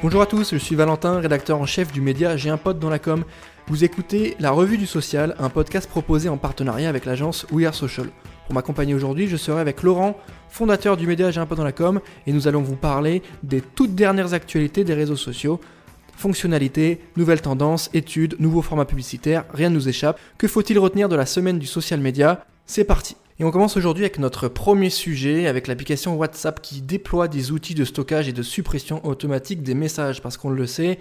Bonjour à tous, je suis Valentin, rédacteur en chef du média J'ai un pote dans la com. Vous écoutez La Revue du Social, un podcast proposé en partenariat avec l'agence We Are Social. Pour m'accompagner aujourd'hui, je serai avec Laurent, fondateur du média J'ai un pote dans la com, et nous allons vous parler des toutes dernières actualités des réseaux sociaux. Fonctionnalités, nouvelles tendances, études, nouveaux formats publicitaires, rien ne nous échappe. Que faut-il retenir de la semaine du social media C'est parti et on commence aujourd'hui avec notre premier sujet, avec l'application WhatsApp qui déploie des outils de stockage et de suppression automatique des messages, parce qu'on le sait,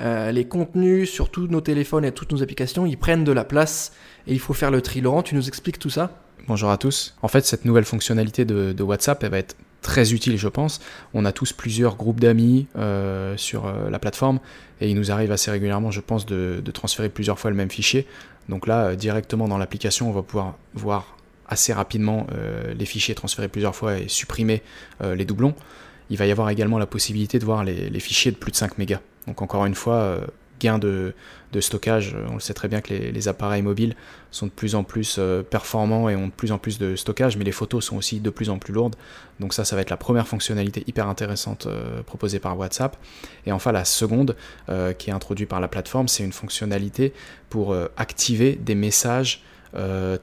euh, les contenus sur tous nos téléphones et toutes nos applications, ils prennent de la place et il faut faire le tri. Laurent, tu nous expliques tout ça? Bonjour à tous. En fait, cette nouvelle fonctionnalité de, WhatsApp, elle va être très utile, je pense. On a tous plusieurs groupes d'amis euh, sur euh, la plateforme et il nous arrive assez régulièrement, je pense, de, de transférer plusieurs fois le même fichier. Donc là, directement dans l'application, on va pouvoir voir assez rapidement euh, les fichiers transférés plusieurs fois et supprimer euh, les doublons. Il va y avoir également la possibilité de voir les, fichiers de plus de 5 mégas. Donc encore une fois, euh, gain de, stockage. On le sait très bien que les, appareils mobiles sont de plus en plus performants et ont de plus en plus de stockage, mais les photos sont aussi de plus en plus lourdes. Donc ça, ça va être la première fonctionnalité hyper intéressante proposée par WhatsApp. Et enfin, la seconde, qui est introduite par la plateforme, c'est une fonctionnalité pour activer des messages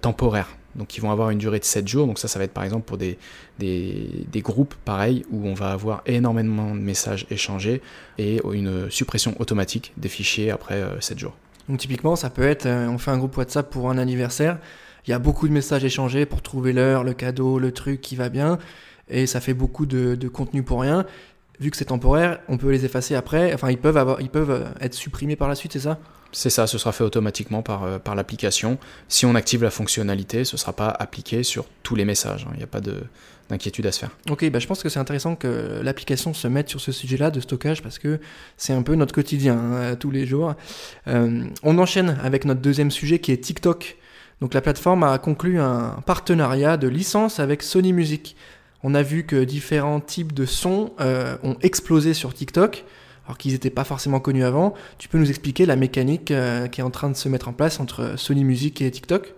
temporaires donc ils vont avoir une durée de 7 jours. Donc ça, ça va être par exemple pour des, des, groupes pareils où on va avoir énormément de messages échangés et une suppression automatique des fichiers après 7 euh, jours. Donc typiquement, ça peut être, euh, on fait un groupe WhatsApp pour un anniversaire, il y a beaucoup de messages échangés pour trouver l'heure, le cadeau, le truc qui va bien, et ça fait beaucoup de contenu pour rien. Vu que c'est temporaire, on peut les effacer après, enfin ils peuvent, avoir, ils peuvent euh, être supprimés par la suite, c'est ça? C'est ça, ce sera fait automatiquement par, euh, par l'application. Si on active la fonctionnalité, ce ne sera pas appliqué sur tous les messages. Hein. Il n'y a pas d'inquiétude à se faire. Ok, bah je pense que c'est intéressant que l'application se mette sur ce sujet-là de stockage parce que c'est un peu notre quotidien hein, tous les jours. Euh, on enchaîne avec notre deuxième sujet qui est TikTok. Donc la plateforme a conclu un partenariat de licence avec Sony Music. On a vu que différents types de sons euh, ont explosé sur TikTok alors qu'ils n'étaient pas forcément connus avant. Tu peux nous expliquer la mécanique euh, qui est en train de se mettre en place entre Sony Music et TikTok?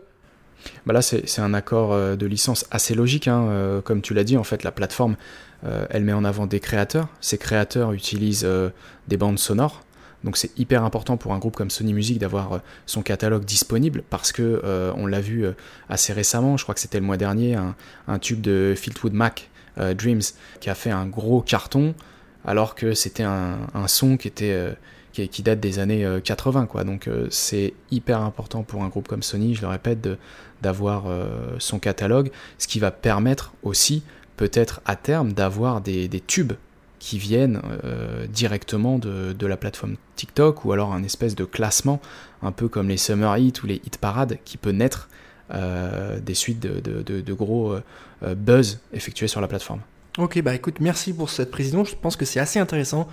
Bah là, c'est un accord euh, de licence assez logique. Hein. Comme tu l'as dit, en fait, la plateforme, elle met en avant des créateurs. Ces créateurs utilisent des bandes sonores. Donc c'est hyper important pour un groupe comme Sony Music d'avoir son catalogue disponible parce que on l'a vu assez récemment, je crois que c'était le mois dernier, un, tube de Fieldwood Mac, Dreams, qui a fait un gros carton alors que c'était un, son qui euh, date des années 80 euh, quoi. Donc euh, c'est hyper important pour un groupe comme Sony, je le répète, d'avoir son catalogue, ce qui va permettre aussi peut-être à terme d'avoir des, tubes qui viennent directement de, la plateforme TikTok ou alors un espèce de classement un peu comme les Summer Hits ou les Hit Parades qui peut naître des suites de gros buzz effectués sur la plateforme. Ok, bah écoute, merci pour cette précision. Je pense que c'est assez intéressant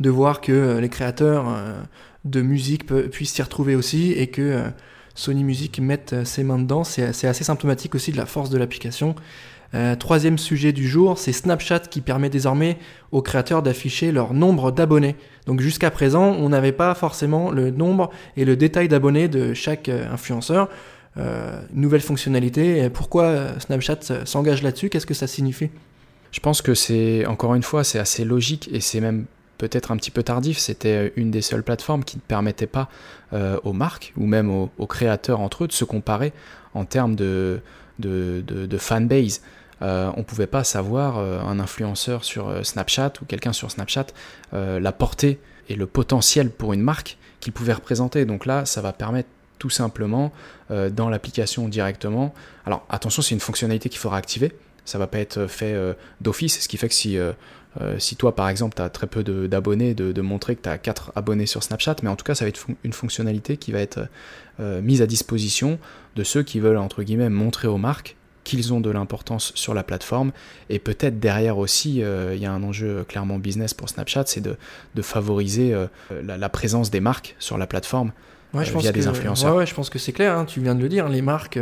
de voir que euh, les créateurs euh, de musique puissent s'y retrouver aussi et que euh, Sony Music mette ses mains dedans. C'est assez symptomatique aussi de la force de l'application. Troisième sujet du jour, c'est Snapchat qui permet désormais aux créateurs d'afficher leur nombre d'abonnés. Donc jusqu'à présent, on n'avait pas forcément le nombre et le détail d'abonnés de chaque influenceur. nouvelle fonctionnalité. Pourquoi Snapchat s'engage là-dessus? Qu'est-ce que ça signifie? Je pense que c'est, encore une fois, c'est assez logique et c'est même peut-être un petit peu tardif. C'était euh, une des seules plateformes qui ne permettait pas euh, aux marques ou même aux, créateurs entre eux de se comparer en termes de, de, fanbase. Euh, on ne pouvait pas savoir un influenceur sur Snapchat ou quelqu'un sur Snapchat la portée et le potentiel pour une marque qu'il pouvait représenter. Donc là, ça va permettre tout simplement dans l'application directement. Alors attention, c'est une fonctionnalité qu'il faudra activer ça va pas être fait euh, d'office, ce qui fait que si, euh, euh, si toi par exemple tu as très peu d'abonnés, de, montrer que tu as 4 abonnés sur Snapchat, mais en tout cas ça va être une fonctionnalité qui va être mise à disposition de ceux qui veulent entre guillemets montrer aux marques qu'ils ont de l'importance sur la plateforme et peut-être derrière aussi il y a un enjeu clairement business pour Snapchat, c'est de, favoriser la, présence des marques sur la plateforme via des influenceurs. Ouais, je pense que c'est clair, hein, tu viens de le dire, les marques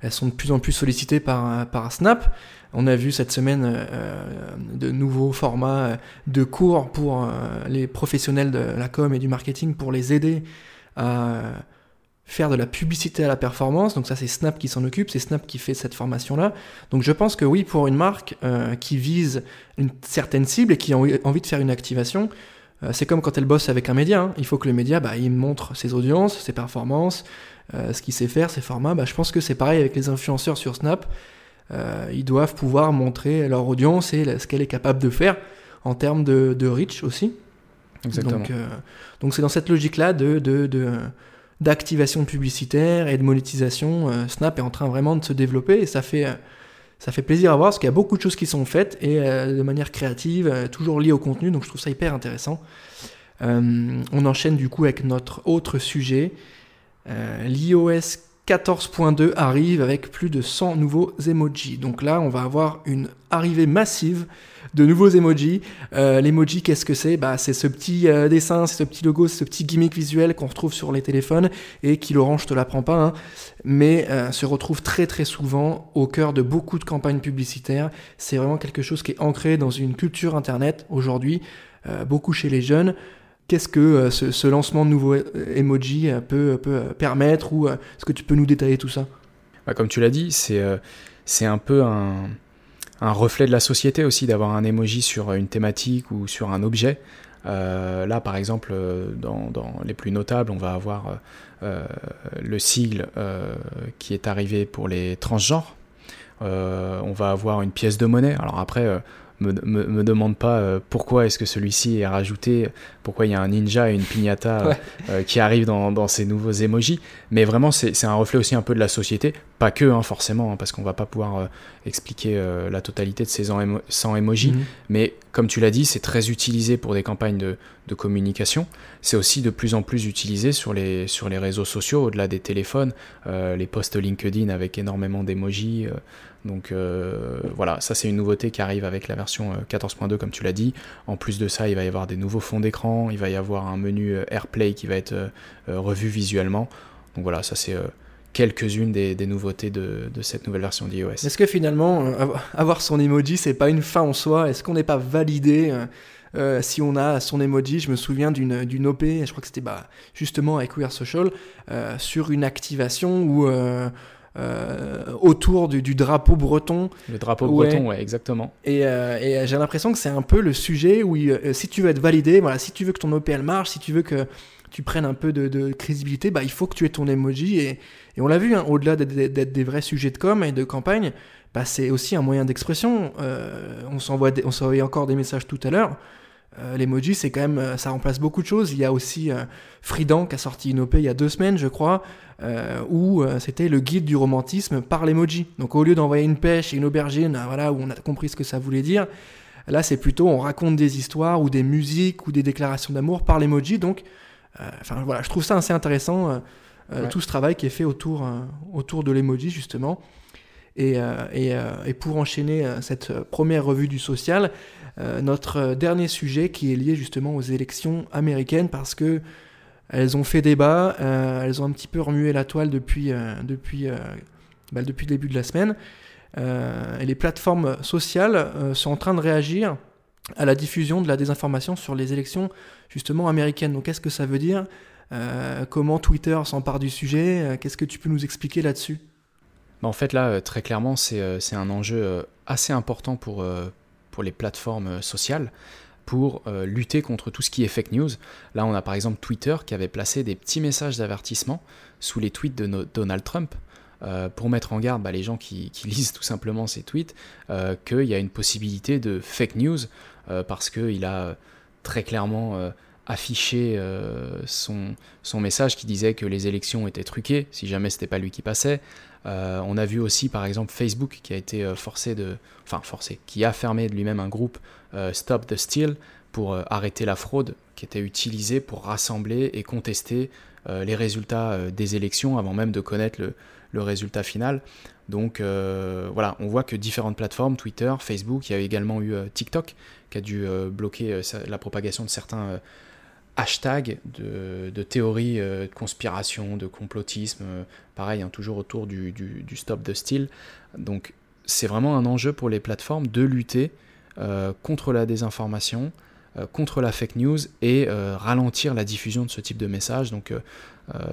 elles sont de plus en plus sollicitées par, par Snap. On a vu cette semaine euh, de nouveaux formats de cours pour euh, les professionnels de la com et du marketing pour les aider à faire de la publicité à la performance. Donc ça, c'est Snap qui s'en occupe, c'est Snap qui fait cette formation-là. Donc je pense que oui, pour une marque euh, qui vise une certaine cible et qui a envie de faire une activation, c'est comme quand elle bosse avec un média. Hein. Il faut que le média, bah, il montre ses audiences, ses performances, ce qu'il sait faire, ses formats. Bah, je pense que c'est pareil avec les influenceurs sur Snap. ils doivent pouvoir montrer leur audience et ce qu'elle est capable de faire en termes de, de reach aussi. Exactement. Donc c'est dans cette logique-là de, de, de d'activation publicitaire et de monétisation, euh, Snap est en train vraiment de se développer et ça fait, euh, ça fait plaisir à voir parce qu'il y a beaucoup de choses qui sont faites et euh, de manière créative, toujours liées au contenu, donc je trouve ça hyper intéressant. on enchaîne du coup avec notre autre sujet. L'iOS 14.2 arrive avec plus de 100 nouveaux emojis. Donc là, on va avoir une arrivée massive de nouveaux emojis. Euh, L'emoji, qu'est-ce que c'est? Bah, C'est ce petit euh, dessin, c'est ce petit logo, ce petit gimmick visuel qu'on retrouve sur les téléphones et qui, Laurent, je te l'apprends pas, hein, mais euh, se retrouve très très souvent au cœur de beaucoup de campagnes publicitaires. C'est vraiment quelque chose qui est ancré dans une culture Internet aujourd'hui, euh, beaucoup chez les jeunes qu'est-ce que euh, ce, lancement de nouveaux emoji euh, peut, euh, permettre ou est-ce que tu peux nous détailler tout ça? Bah, Comme tu l'as dit, c'est un peu un, reflet de la société aussi d'avoir un emoji sur une thématique ou sur un objet. là, par exemple, dans, dans, les plus notables, on va avoir le sigle qui est arrivé pour les transgenres. on va avoir une pièce de monnaie. Alors après, me, me, demande pas euh, pourquoi est-ce que celui-ci est rajouté, pourquoi il y a un ninja et une piñata euh, euh, qui arrivent dans, dans, ces nouveaux emojis. Mais vraiment, c'est un reflet aussi un peu de la société, pas que hein, forcément, hein, parce qu'on va pas pouvoir expliquer la totalité de ces 100 emojis. Mhm. Mais comme tu l'as dit, c'est très utilisé pour des campagnes de, de communication. C'est aussi de plus en plus utilisé sur les, sur les réseaux sociaux, au-delà des téléphones, les posts LinkedIn avec énormément d'emojis. Donc euh, voilà, ça c'est une nouveauté qui arrive avec la version 14.2 euh, comme tu l'as dit. En plus de ça, il va y avoir des nouveaux fonds d'écran, il va y avoir un menu euh, AirPlay qui va être revu visuellement. Donc voilà, ça c'est quelques-unes des, nouveautés de, cette nouvelle version d'iOS. Est-ce que finalement, avoir son emoji, c'est pas une fin en soi? Est-ce qu'on n'est pas validé si on a son emoji, je me souviens d'une OP, je crois que c'était bah, justement avec We Social, sur une activation où autour du, drapeau breton. Le drapeau breton, ouais, exactement. Et, euh, j'ai l'impression que c'est un peu le sujet où euh, si tu veux être validé, voilà, si tu veux que ton OPL marche, si tu veux que tu prennes un peu de, crédibilité, bah, il faut que tu aies ton emoji. Et, et on l'a vu, hein, au-delà d'être des vrais sujets de com et de campagne, bah, c'est aussi un moyen d'expression. on s'envoie encore des messages tout à l'heure. Euh, l'emoji, c'est quand même, euh, ça remplace beaucoup de choses. Il y a aussi euh, Fridan qui a sorti une OP il y a deux semaines, je crois, où c'était le guide du romantisme par l'emoji. Donc au lieu d'envoyer une pêche et une aubergine, voilà, où on a compris ce que ça voulait dire, là c'est plutôt on raconte des histoires ou des musiques ou des déclarations d'amour par l'emoji. Donc, enfin voilà, je trouve ça assez intéressant. Tout ce travail qui est fait autour, autour de l'emoji justement. Et, et, et, pour enchaîner cette première revue du social, euh, notre dernier sujet qui est lié justement aux élections américaines parce que elles ont fait débat, euh, elles ont un petit peu remué la toile depuis, euh, depuis, bah, depuis le début de la semaine. et les plateformes sociales sont en train de réagir à la diffusion de la désinformation sur les élections justement américaines. Donc qu'est-ce que ça veut dire? Comment Twitter s'empare du sujet? Qu'est-ce que tu peux nous expliquer là-dessus? Bah, En fait là, très clairement, c'est un enjeu assez important pour, les plateformes euh, sociales pour euh, lutter contre tout ce qui est fake news. Là, on a par exemple Twitter qui avait placé des petits messages d'avertissement sous les tweets de Donald Trump euh, pour mettre en garde bah, les gens qui, lisent tout simplement ces tweets qu'il y a une possibilité de fake news parce qu'il a très clairement affiché son, son message qui disait que les élections étaient truquées si jamais c'était pas lui qui passait. Euh, on a vu aussi par exemple Facebook qui a été euh, forcé de, enfin forcé, qui a fermé de lui-même un groupe euh, Stop the Steal pour arrêter la fraude qui était utilisée pour rassembler et contester les résultats des élections avant même de connaître le, résultat final. Donc voilà, on voit que différentes plateformes, Twitter, Facebook, il y a également eu TikTok qui a dû bloquer la propagation de certains hashtag de, théories euh, de conspiration, de complotisme, euh, pareil, hein, toujours autour du, stop de style. Donc c'est vraiment un enjeu pour les plateformes de lutter euh, contre la désinformation, contre la fake news et ralentir la diffusion de ce type de message. Donc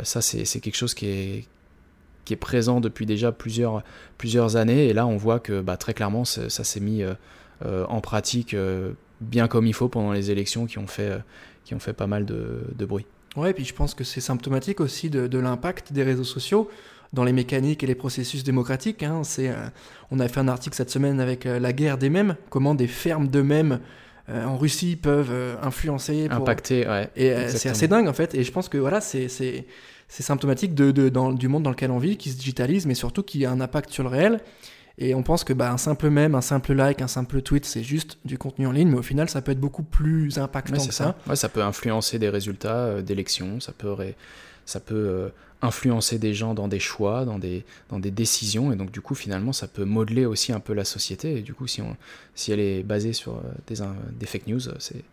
ça c'est quelque chose qui est, présent depuis déjà plusieurs, plusieurs années et là on voit que bah, très clairement ça, s'est mis en pratique bien comme il faut pendant les élections qui ont fait, qui ont fait pas mal de, de bruit. Ouais, et puis je pense que c'est symptomatique aussi de, de l'impact des réseaux sociaux dans les mécaniques et les processus démocratiques. Hein. C'est, euh, on a fait un article cette semaine avec euh, la guerre des mèmes, comment des fermes de mèmes euh, en Russie peuvent influencer, impacter. Ouais, et c'est assez dingue en fait. Et je pense que voilà, c'est c'est symptomatique de, de dans, du monde dans lequel on vit, qui se digitalise, mais surtout qui a un impact sur le réel. Et on pense que bah, un simple mème, un simple like, un simple tweet, c'est juste du contenu en ligne, mais au final, ça peut être beaucoup plus impactant que ça. Ça. ça peut influencer des résultats d'élections, ça peut, ça peut influencer des gens dans des choix, dans des, dans des décisions, et donc du coup finalement ça peut modeler aussi un peu la société, et du coup si, on, si elle est basée sur euh, des, des fake news, c'est,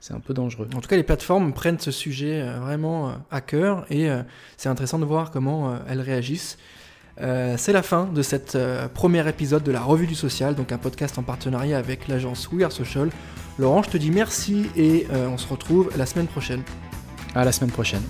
c'est un peu dangereux. En tout cas les plateformes prennent ce sujet euh, vraiment euh, à cœur, et c'est intéressant de voir comment elles réagissent. C'est la fin de cet premier épisode de la Revue du Social, donc un podcast en partenariat avec l'agence We Are Social. Laurent, je te dis merci et on se retrouve la semaine prochaine. À la semaine prochaine.